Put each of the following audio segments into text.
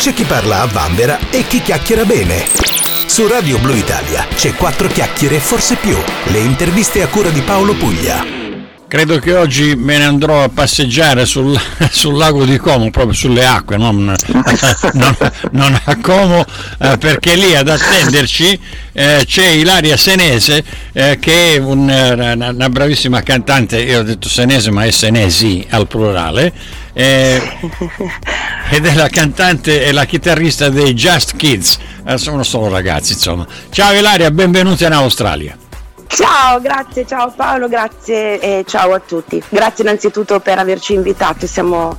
C'è chi parla a vanvera e chi chiacchiera bene. Su Radio Blue Italia c'è quattro chiacchiere e forse più. Le interviste a cura di Paolo Puglia. Credo che oggi me ne andrò a passeggiare sul, sul lago di Como, proprio sulle acque, non, non, non a Como, eh, perché lì ad attenderci eh, c'è Ilaria Senese, eh, che è un, una, una, bravissima cantante, io ho detto Senese, ma è Senesi al plurale, eh, ed è la cantante e la chitarrista dei Just Kids, eh, sono solo ragazzi, insomma. Ciao Ilaria, benvenuta in Australia. Ciao, grazie, ciao Paolo, grazie e ciao a tutti. Grazie innanzitutto per averci invitato, siamo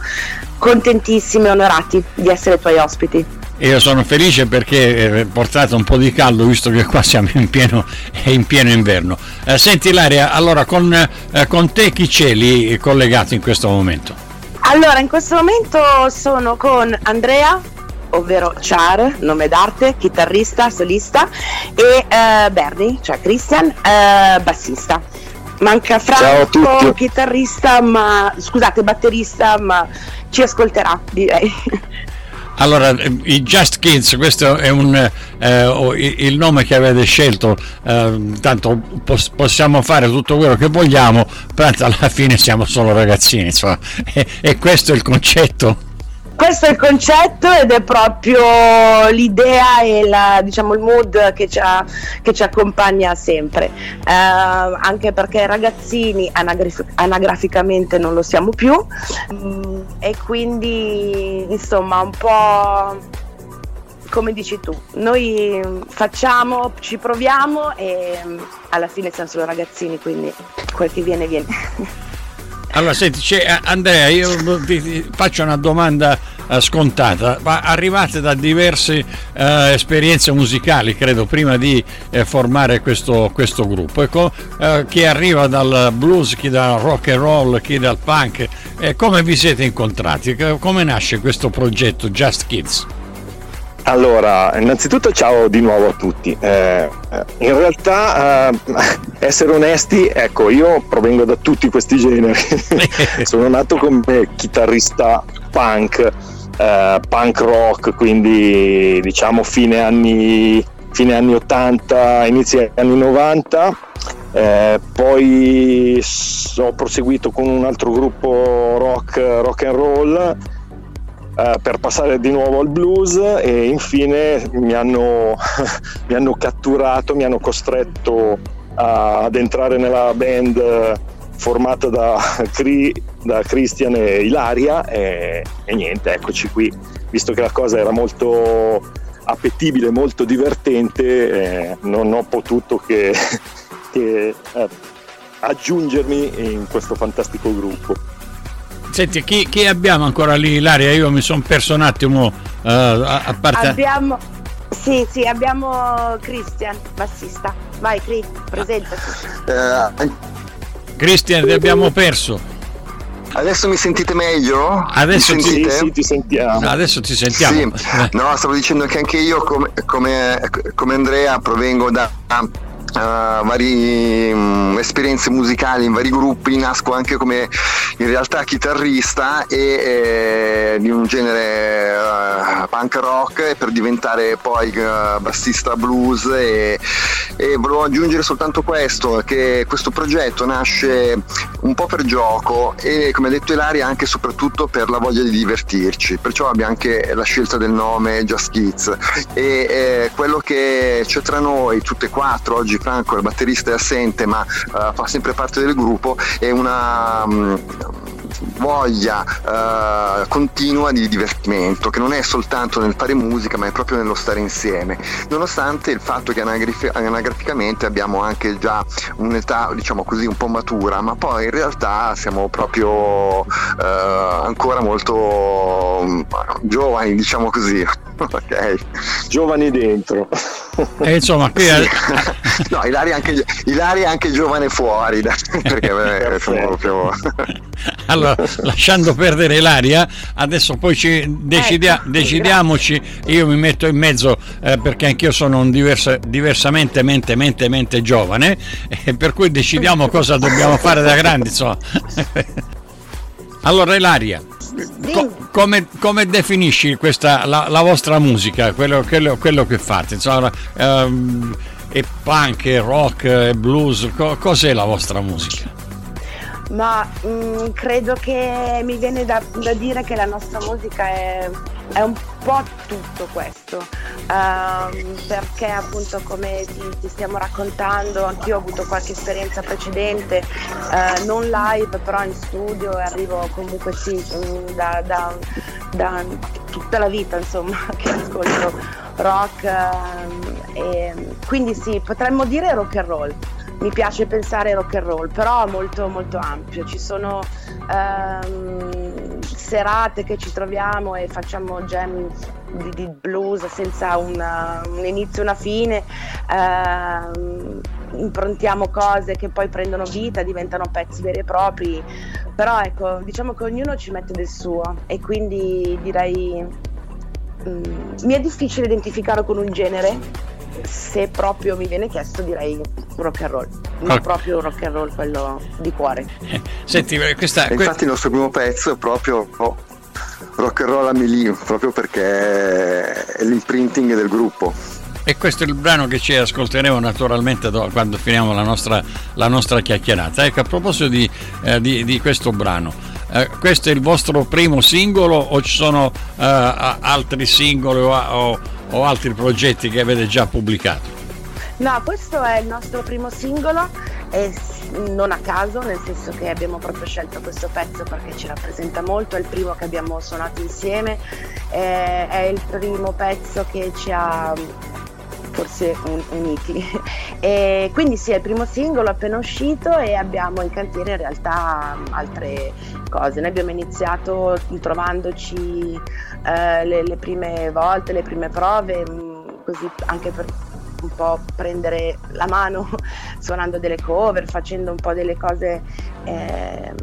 contentissimi e onorati di essere tuoi ospiti. Io sono felice perché portate un po' di caldo visto che qua siamo in pieno, in pieno inverno. Eh, senti Laria, allora con, eh, con te chi c'è lì collegato in questo momento? Allora, in questo momento sono con Andrea, ovvero Char, nome d'arte, chitarrista, solista, e uh, Bernie, cioè Christian, uh, bassista. Manca Franco, chitarrista, ma scusate, batterista, ma ci ascolterà, direi. Allora, i Just Kids, questo è un, eh, il nome che avete scelto, eh, tanto pos- possiamo fare tutto quello che vogliamo, tanto alla fine siamo solo ragazzini, insomma, e, e questo è il concetto questo è il concetto ed è proprio l'idea e la, diciamo, il mood che ci, ha, che ci accompagna sempre, eh, anche perché ragazzini anagraf- anagraficamente non lo siamo più mm, e quindi insomma un po' come dici tu, noi facciamo, ci proviamo e alla fine siamo solo ragazzini, quindi quel che viene viene. Allora, senti, c'è, Andrea, io ti faccio una domanda eh, scontata. Ma arrivate da diverse eh, esperienze musicali, credo, prima di eh, formare questo, questo, gruppo. Ecco, eh, chi arriva dal blues, chi dal rock and roll, chi dal punk. come vi siete incontrati? Come nasce questo progetto Just Kids? Allora, innanzitutto ciao di nuovo a tutti. Eh, eh, in realtà, eh, essere onesti, ecco, io provengo da tutti questi generi. Sono nato come chitarrista punk, eh, punk rock, quindi diciamo fine anni, fine anni 80, inizio anni 90. Eh, poi ho proseguito con un altro gruppo rock, rock and roll eh, per passare di nuovo al blues e infine mi hanno, mi hanno catturato, mi hanno costretto a, ad entrare nella band formata da, da Christian e Ilaria e, e, niente, eccoci qui, visto che la cosa era molto appetibile, molto divertente, eh, non ho potuto che, che eh, aggiungermi in questo fantastico gruppo. Senti, chi, chi, abbiamo ancora lì, Ilaria? Io mi sono perso un attimo uh, a, a, parte. Abbiamo. Sì, sì, abbiamo Christian, bassista. Vai, Cri, presentati. Uh, Christian, ti abbiamo perso. Adesso mi sentite meglio? Adesso, ti, sì, sì, ti, sentiamo. Adesso ti sentiamo. Sì. No, stavo dicendo che anche io, come, come, come Andrea, provengo da uh, varie um, esperienze musicali in vari gruppi, nasco anche come in realtà chitarrista e eh, di un genere uh, punk rock per diventare poi uh, bassista blues e, e volevo aggiungere soltanto questo, che questo progetto nasce un po' per gioco e come ha detto Ilaria anche e soprattutto per la voglia di divertirci, perciò abbiamo anche la scelta del nome Just Kids. E eh, quello che c'è tra noi tutte e quattro oggi Franco, il batterista è assente ma uh, fa sempre parte del gruppo, è una um, voglia uh, continua di divertimento che non è soltanto nel fare musica ma è proprio nello stare insieme. Nonostante il fatto che anagraf- anagraficamente abbiamo anche già un'età diciamo così un po' matura ma poi in realtà siamo proprio uh, ancora molto um, giovani diciamo così. Ok. Giovani dentro e insomma qui è... no Ilaria anche, Ilaria è anche giovane fuori perché beh, proprio allora lasciando perdere l'aria adesso poi ci decidia- ecco, decidiamoci. Io mi metto in mezzo eh, perché anch'io sono un diverso, diversamente mente, mente, mente giovane eh, per cui decidiamo cosa dobbiamo fare da grandi insomma. Allora Ilaria co- come, come, definisci questa, la, la vostra musica, quello, quello, quello, che fate? Insomma, um, è punk, è rock, è blues, co- cos'è la vostra musica? Ma mh, mm, credo che mi viene da, da, dire che la nostra musica è, è un po' tutto questo, uh, perché appunto come ti, ti, stiamo raccontando, anch'io ho avuto qualche esperienza precedente, uh, non live però in studio e arrivo comunque sì mm, da, da, da, tutta la vita insomma che ascolto rock uh, e quindi sì, potremmo dire rock and roll mi piace pensare rock and roll, però molto molto ampio. Ci sono ehm, serate che ci troviamo e facciamo jam di, di blues senza una, un inizio e una fine. Ehm, improntiamo cose che poi prendono vita, diventano pezzi veri e propri, però ecco, diciamo che ognuno ci mette del suo e quindi direi mm, mi è difficile identificarlo con un genere se proprio mi viene chiesto direi rock and roll, ma okay. proprio rock and roll quello di cuore. Eh, senti, questa, que- infatti il nostro primo pezzo è proprio oh, rock and roll a Melì, proprio perché è l'imprinting del gruppo. E questo è il brano che ci ascolteremo naturalmente quando finiamo la nostra, la nostra chiacchierata. Ecco, a proposito di, eh, di, di questo brano, eh, questo è il vostro primo singolo o ci sono eh, altri singoli o, o o altri progetti che avete già pubblicato? No, questo è il nostro primo singolo e non a caso, nel senso che abbiamo proprio scelto questo pezzo perché ci rappresenta molto, è il primo che abbiamo suonato insieme, è il primo pezzo che ci ha forse uniti. E quindi sì, è il primo singolo appena uscito e abbiamo in cantiere in realtà altre cose. Noi abbiamo iniziato trovandoci eh, le, le, prime volte, le prime prove, così anche per un po' prendere la mano suonando delle cover, facendo un po' delle cose eh,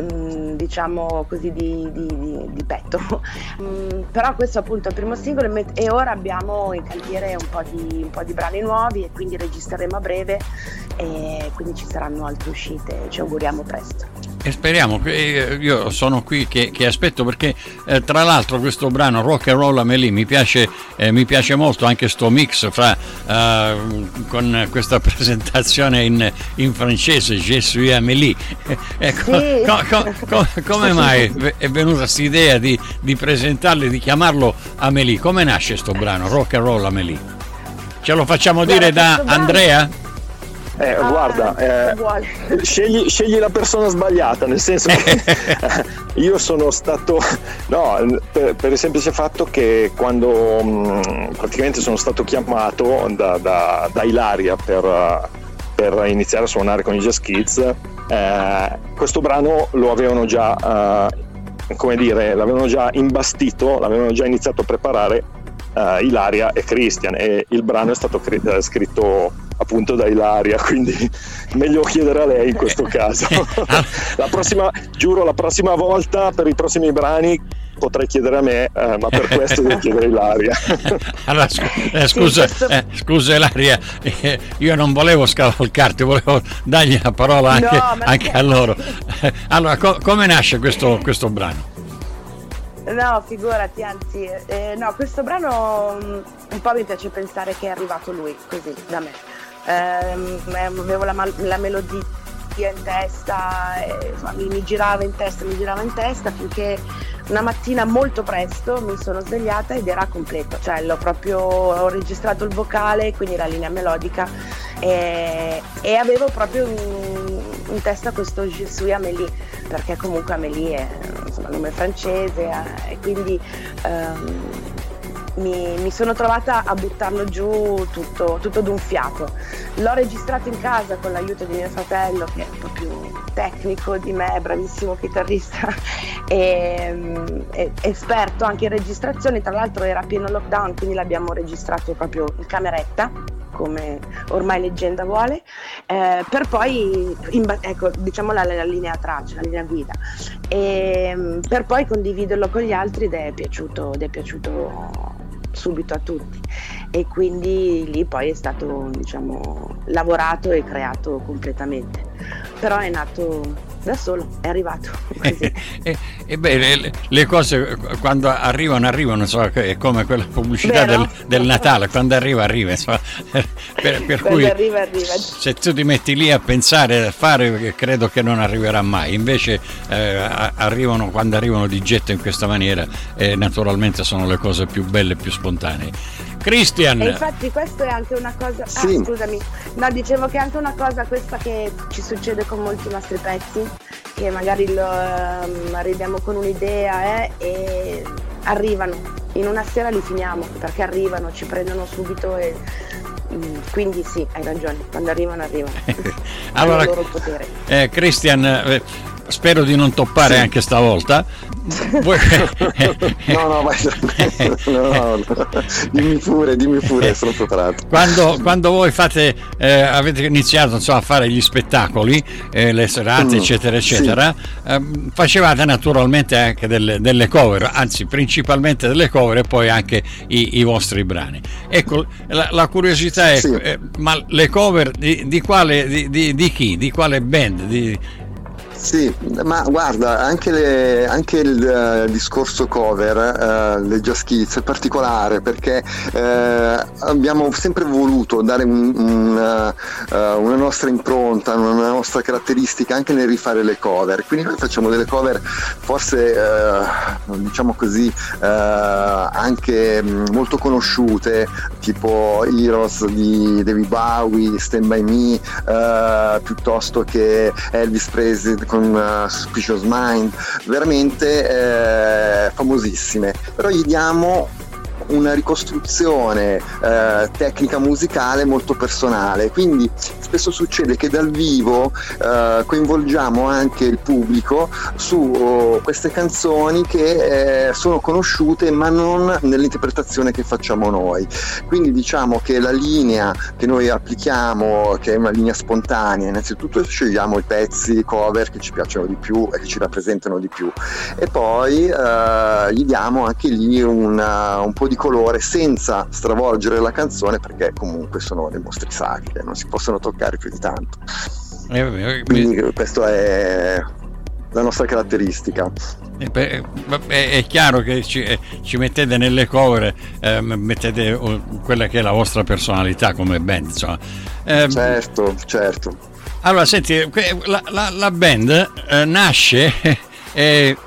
Mm, diciamo così di, di, di, di petto. Mm, però questo appunto è il primo singolo e ora abbiamo in cantiere un po, un po' di brani nuovi e quindi registreremo a breve e quindi ci saranno altre uscite ci auguriamo presto e speriamo, eh, io sono qui che, che aspetto perché eh, tra l'altro questo brano Rock and Roll Amelie mi piace, eh, mi piace molto anche sto mix fra, eh, con questa presentazione in, in francese, Je suis Amélie. Ecco, sì. co, co, co, come mai è venuta questa idea di, di presentarlo e di chiamarlo Amelie? Come nasce questo brano Rock and Roll Amelie? Ce lo facciamo dire da Andrea? Eh, ah, guarda, eh, scegli, scegli, la persona sbagliata, nel senso che io sono stato, no, per, per, il semplice fatto che quando mh, mm, praticamente sono stato chiamato da, da, da Ilaria per, per, iniziare a suonare con i Jazz Kids, eh, questo brano lo avevano già, eh, come dire, l'avevano già imbastito, l'avevano già iniziato a preparare uh, Ilaria e Christian e il brano è stato cre- eh, scritto appunto da Ilaria quindi meglio chiedere a lei in questo caso la prossima, giuro la prossima volta per i prossimi brani potrei chiedere a me, eh, ma per questo devo chiedere a Ilaria. allora, eh, scusa, eh, scusa Ilaria, eh, io non volevo scavalcarti, volevo dargli la parola anche, no, anche a loro. allora, co- come nasce questo, questo brano? No, figurati, anzi, eh, no, questo brano mm, un po' mi piace pensare che è arrivato lui, così, da me. Eh, avevo la, la, melodia in testa, eh, mi, mi girava in testa, mi girava in testa finché una mattina molto presto mi sono svegliata ed era completo, cioè l'ho proprio, ho registrato il vocale, quindi la linea melodica e, e avevo proprio in, in, testa questo Je suis Amélie, perché comunque Amélie è insomma, nome francese eh, e quindi um, mi, mi, sono trovata a buttarlo giù tutto, tutto d'un fiato. L'ho registrato in casa con l'aiuto di mio fratello che è un po' più tecnico di me, bravissimo chitarrista e, e esperto anche in registrazioni, tra l'altro era pieno lockdown quindi l'abbiamo registrato proprio in cameretta come ormai leggenda vuole, eh, per poi, in, ecco, diciamo la, la, linea traccia, la linea guida, e, per poi condividerlo con gli altri ed è piaciuto, ed è piaciuto subito a tutti e quindi lì poi è stato diciamo, lavorato e creato completamente però è nato da solo, è arrivato così. e, E beh, le, le, cose quando arrivano, arrivano, so, è come quella pubblicità del, del, Natale, quando arriva, arriva. So, per, per cui arriva, arriva. se tu ti metti lì a pensare, a fare, credo che non arriverà mai. Invece eh, arrivano, quando arrivano di getto in questa maniera, eh, naturalmente sono le cose più belle e più spontanee. Christian. E infatti questo è anche una cosa... Ah, sì. Ah, scusami. No, dicevo che è anche una cosa questa che ci succede con molti nostri pezzi, che magari lo, um, arriviamo con un'idea eh, e arrivano. In una sera li finiamo, perché arrivano, ci prendono subito e mm, quindi sì, hai ragione, quando arrivano arrivano. allora, eh, Christian, eh, spero di non toppare sì. anche stavolta. no, no, vai no, no, dimmi pure, dimmi pure, sono preparato. Quando, quando voi fate, eh, avete iniziato insomma, a fare gli spettacoli, eh, le serate, mm, eccetera, eccetera, sì. eh, facevate naturalmente anche delle, delle, cover, anzi principalmente delle cover e poi anche i, i vostri brani. Ecco, la, la curiosità è, sì. Eh, ma le cover di, di quale, di, di, di, chi? Di quale band? Di, sì, ma guarda, anche, le, anche il uh, discorso cover, uh, le Just Kids, è particolare perché uh, abbiamo sempre voluto dare un, un, una nostra impronta, una nostra caratteristica anche nel rifare le cover. Quindi noi facciamo delle cover forse, diciamo così, anche mm, molto conosciute, tipo Heroes di David Bowie, Stand By Me, piuttosto che Elvis Presley con uh, Suspicious Mind, veramente eh, famosissime, però gli diamo una ricostruzione eh, tecnica musicale molto personale, quindi spesso succede che dal vivo eh, coinvolgiamo anche il pubblico su oh, queste canzoni che eh, sono conosciute ma non nell'interpretazione che facciamo noi. Quindi diciamo che la linea che noi applichiamo, che è una linea spontanea, innanzitutto scegliamo i pezzi cover che ci piacciono di più e che ci rappresentano di più e poi eh, gli diamo anche lì una, un po' di colore senza stravolgere la canzone perché comunque sono dei mostri sacri, non si possono toccare più di tanto. Eh, Quindi questa è la nostra caratteristica. Eh, beh, è chiaro che ci, eh, ci mettete nelle cover, eh, mettete quella che è la vostra personalità come band. Insomma. Eh, certo, certo. Allora, senti, la, la, la band eh, nasce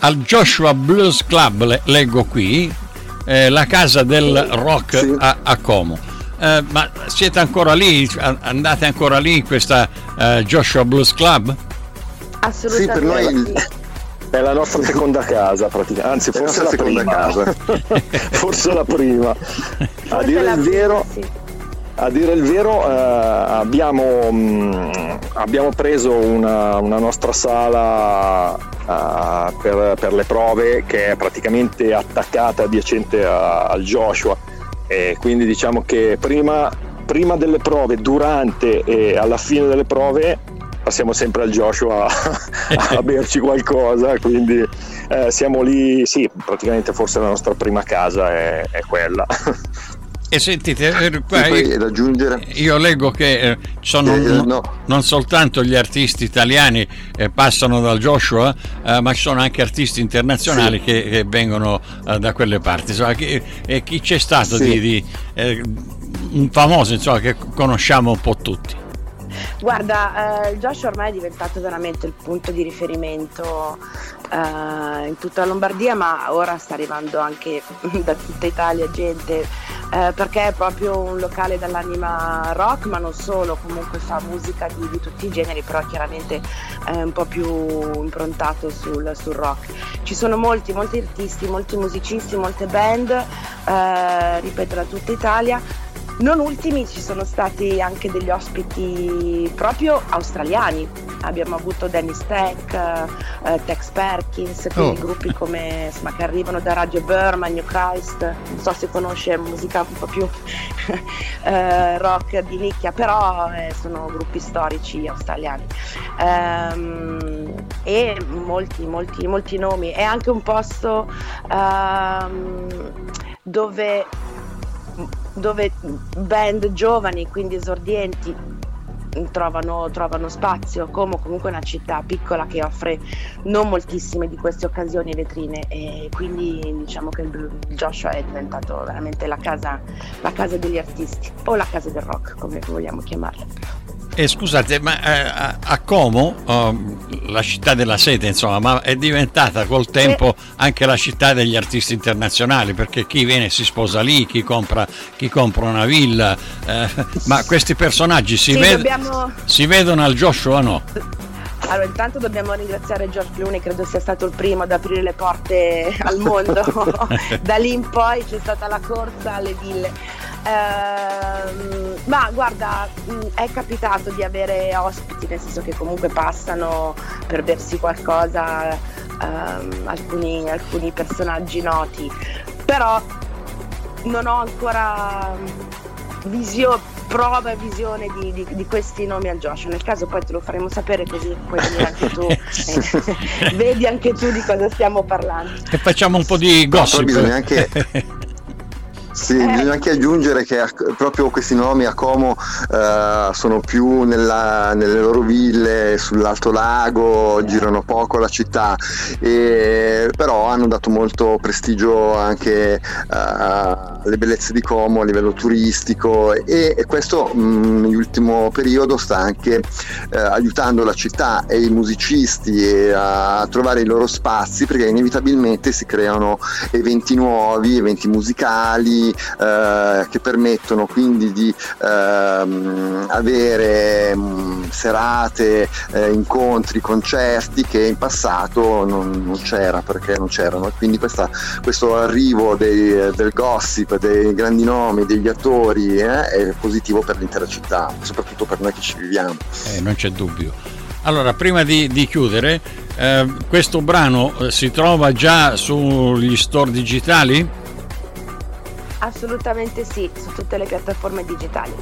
al Joshua Blues Club, leggo qui, eh, la casa del rock sì. a, a, Como. Eh, ma siete ancora lì? Andate ancora lì in questa eh, Joshua Blues Club? Assolutamente. Sì, per noi è la nostra seconda casa, praticamente. Anzi, forse la, la seconda prima. casa. forse la prima. A dire il vero. Sì. A dire il vero, eh, abbiamo, mh, mm, abbiamo, preso una, una nostra sala uh, per, per, le prove che è praticamente attaccata adiacente a, al Joshua. E quindi diciamo che prima, prima, delle prove, durante e alla fine delle prove passiamo sempre al Joshua a, a berci qualcosa. Quindi eh, siamo lì sì praticamente forse la nostra prima casa è, è quella E sentite, eh, io, io leggo che eh, sono eh, no. non soltanto gli artisti italiani eh, passano dal Joshua, eh, ma ci sono anche artisti internazionali sì. che, che, vengono da quelle parti. Insomma, chi, chi c'è stato sì. di, di un famoso insomma, che conosciamo un po' tutti? Guarda, eh, il Joshua ormai è diventato veramente il punto di riferimento eh, in tutta Lombardia, ma ora sta arrivando anche da tutta Italia gente, eh, perché è proprio un locale dall'anima rock, ma non solo, comunque fa musica di, di tutti i generi, però chiaramente è un po' più improntato sul, sul rock. Ci sono molti, molti artisti, molti musicisti, molte band, eh, ripeto, da tutta Italia non ultimi ci sono stati anche degli ospiti proprio australiani. Abbiamo avuto Dennis Tech, eh, Tex Perkins, quindi oh. gruppi come insomma, che arrivano da Radio Burma, New Christ, non so se conosce musica un po' più eh, rock di nicchia, però eh, sono gruppi storici australiani. Um, e molti, molti, molti nomi. È anche un posto um, dove dove band giovani, quindi esordienti, trovano, trovano spazio, come comunque una città piccola che offre non moltissime di queste occasioni e vetrine e quindi diciamo che il Joshua è diventato veramente la casa, la casa degli artisti o la casa del rock come vogliamo chiamarla. E scusate, ma eh, a Como, oh, la città della sete, insomma, ma è diventata col tempo anche la città degli artisti internazionali, perché chi viene si sposa lì, chi compra, chi compra una villa, eh, ma questi personaggi si, Sì, ved- dobbiamo- si vedono al Joshua no? Allora, intanto dobbiamo ringraziare George Clooney, credo sia stato il primo ad aprire le porte al mondo. da lì in poi c'è stata la corsa alle ville. Ehm, ma guarda, mh, è capitato di avere ospiti, nel senso che comunque passano per bersi qualcosa ehm, alcuni, alcuni personaggi noti, però non ho ancora mh, visio- prova e visione di, di- di questi nomi al Joshua. Nel caso poi te lo faremo sapere così puoi venire anche tu. e vedi anche tu di cosa stiamo parlando. E facciamo un po' di No, gossip. però bisogna anche- Sì, Eh. bisogna anche aggiungere che proprio questi nomi a Como eh, sono più nella- nelle loro ville sull'Alto Lago, girano poco la città, e, però hanno dato molto prestigio anche eh, alle bellezze di Como a livello turistico e, e questo mh, nell'ultimo periodo sta anche eh, aiutando la città e i musicisti a trovare i loro spazi perché inevitabilmente si creano eventi nuovi, eventi musicali eh, che permettono quindi di ehm, avere mh, serate, eh, incontri, concerti che in passato non, non c'era perché non c'erano. Quindi questa- questo arrivo dei- del gossip, dei grandi nomi, degli attori eh, è positivo per l'intera città, soprattutto per noi che ci viviamo. Eh, non c'è dubbio. Allora, prima di, di chiudere, eh, questo brano eh, si trova già sugli store digitali? Assolutamente sì, su tutte le piattaforme digitali.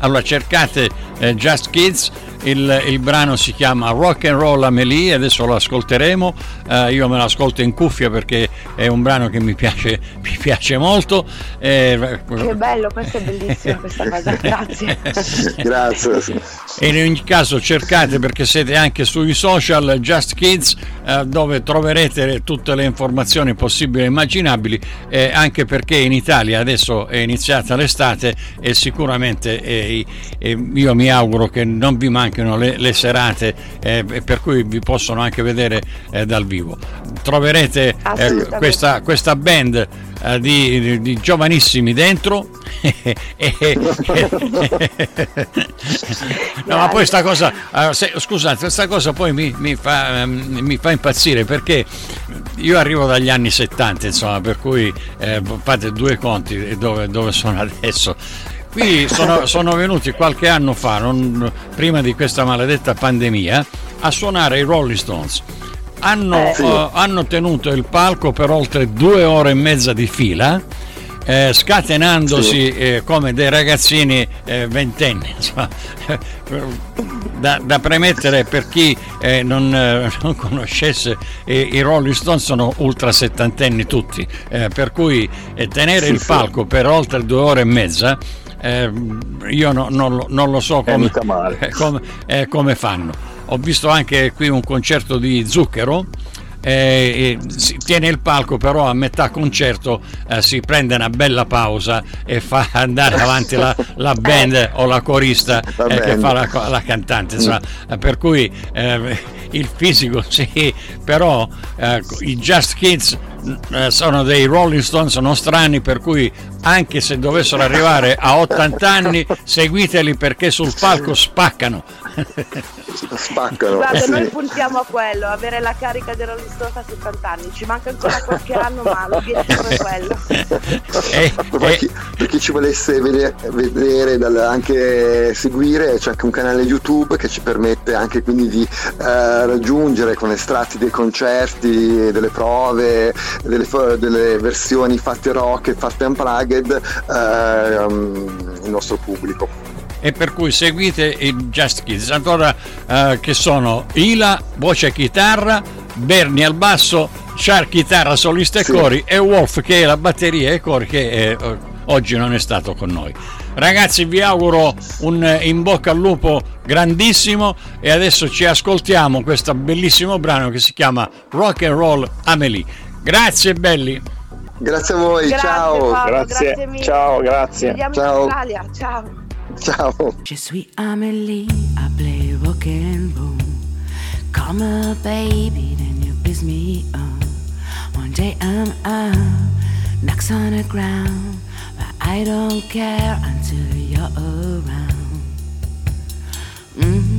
Allora cercate eh, Just Kids, il, il brano si chiama Rock and Roll Amelie, adesso lo ascolteremo, Eh, io me lo ascolto in cuffia perché è un brano che mi piace, mi piace molto. Eh, Che bello, questo è bellissimo questa cosa, grazie. Grazie. E in ogni caso cercate perché siete anche sui social Just Kids eh, dove troverete tutte le informazioni possibili e immaginabili eh, anche perché in Italia adesso è iniziata l'estate e sicuramente eh, eh, io mi auguro che non vi manchino le, le serate eh, per cui vi possono anche vedere eh, dal vivo. Troverete eh, Assolutamente. Questa, questa band eh, di, di- di giovanissimi dentro. No ma poi sta cosa eh, se- scusate questa cosa poi mi, mi fa, ehm, mi fa impazzire perché io arrivo dagli anni 70 insomma per cui eh, fate due conti dove, dove sono adesso. Qui sono, sono venuti qualche anno fa non- prima di questa maledetta pandemia a suonare i Rolling Stones hanno, Eh. Sì. eh, hanno tenuto il palco per oltre due ore e mezza di fila, eh, scatenandosi Sì. eh, come dei ragazzini eh, ventenni. insomma. Da, da premettere per chi eh, non, eh, non conoscesse i Rolling Stones sono ultra settantenni tutti, per cui tenere Sì, il sì. palco per oltre due ore e mezza io no- non, lo- non lo so come, come, come fanno. Ho visto anche qui un concerto di Zucchero. eh, si tiene il palco però a metà concerto eh, si prende una bella pausa e fa andare avanti la, la band o la corista eh, che fa la, la cantante insomma, eh, per cui eh, il fisico sì però eh, i Just Kids sono dei Rolling Stones nostrani per cui anche se dovessero arrivare a 80 anni seguiteli perché sul palco spaccano Spaccano. Guarda, sì. noi puntiamo a quello, avere la carica dei Rolling Stones a 70 anni. Ci manca ancora qualche anno, ma l'obiettivo è quello. E- Per e- chi, per chi ci volesse vedere, vedere dal- anche seguire, c'è anche un canale YouTube che ci permette anche quindi di eh, raggiungere con estratti dei concerti, delle prove, delle, delle versioni fatte rock e fatte unplugged ehm, il nostro pubblico. e per cui seguite i Just Kids allora eh, che sono Ila voce e chitarra Bernie al basso Char chitarra solista e Sì. cori e Wolf che è la batteria e cori che eh, oggi non è stato con noi Ragazzi, vi auguro un in bocca al lupo grandissimo e adesso ci ascoltiamo questo bellissimo brano che si chiama Rock and Roll Amelie. Grazie belli. Grazie a voi, Grazie, ciao. Paolo, Grazie. grazie mille. Ciao, grazie. Ci vediamo Ciao. Ciao. Ciao. Je suis Amélie, I play rock and roll. Call me baby, then you kiss me up. One day I'm out, knocks on the ground, but I don't care until you're around. Mm-hmm.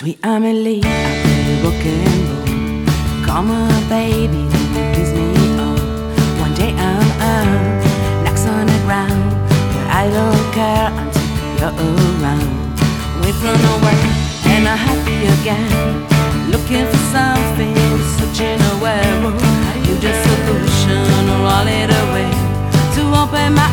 Suis Amélie, I play rock and roll. Call me baby, you kiss me up. One day I'm out, knocks on the ground, but I don't care until you're around. We've run away and I'm happy again. Looking for something, searching a world. You the solution or all it away to open my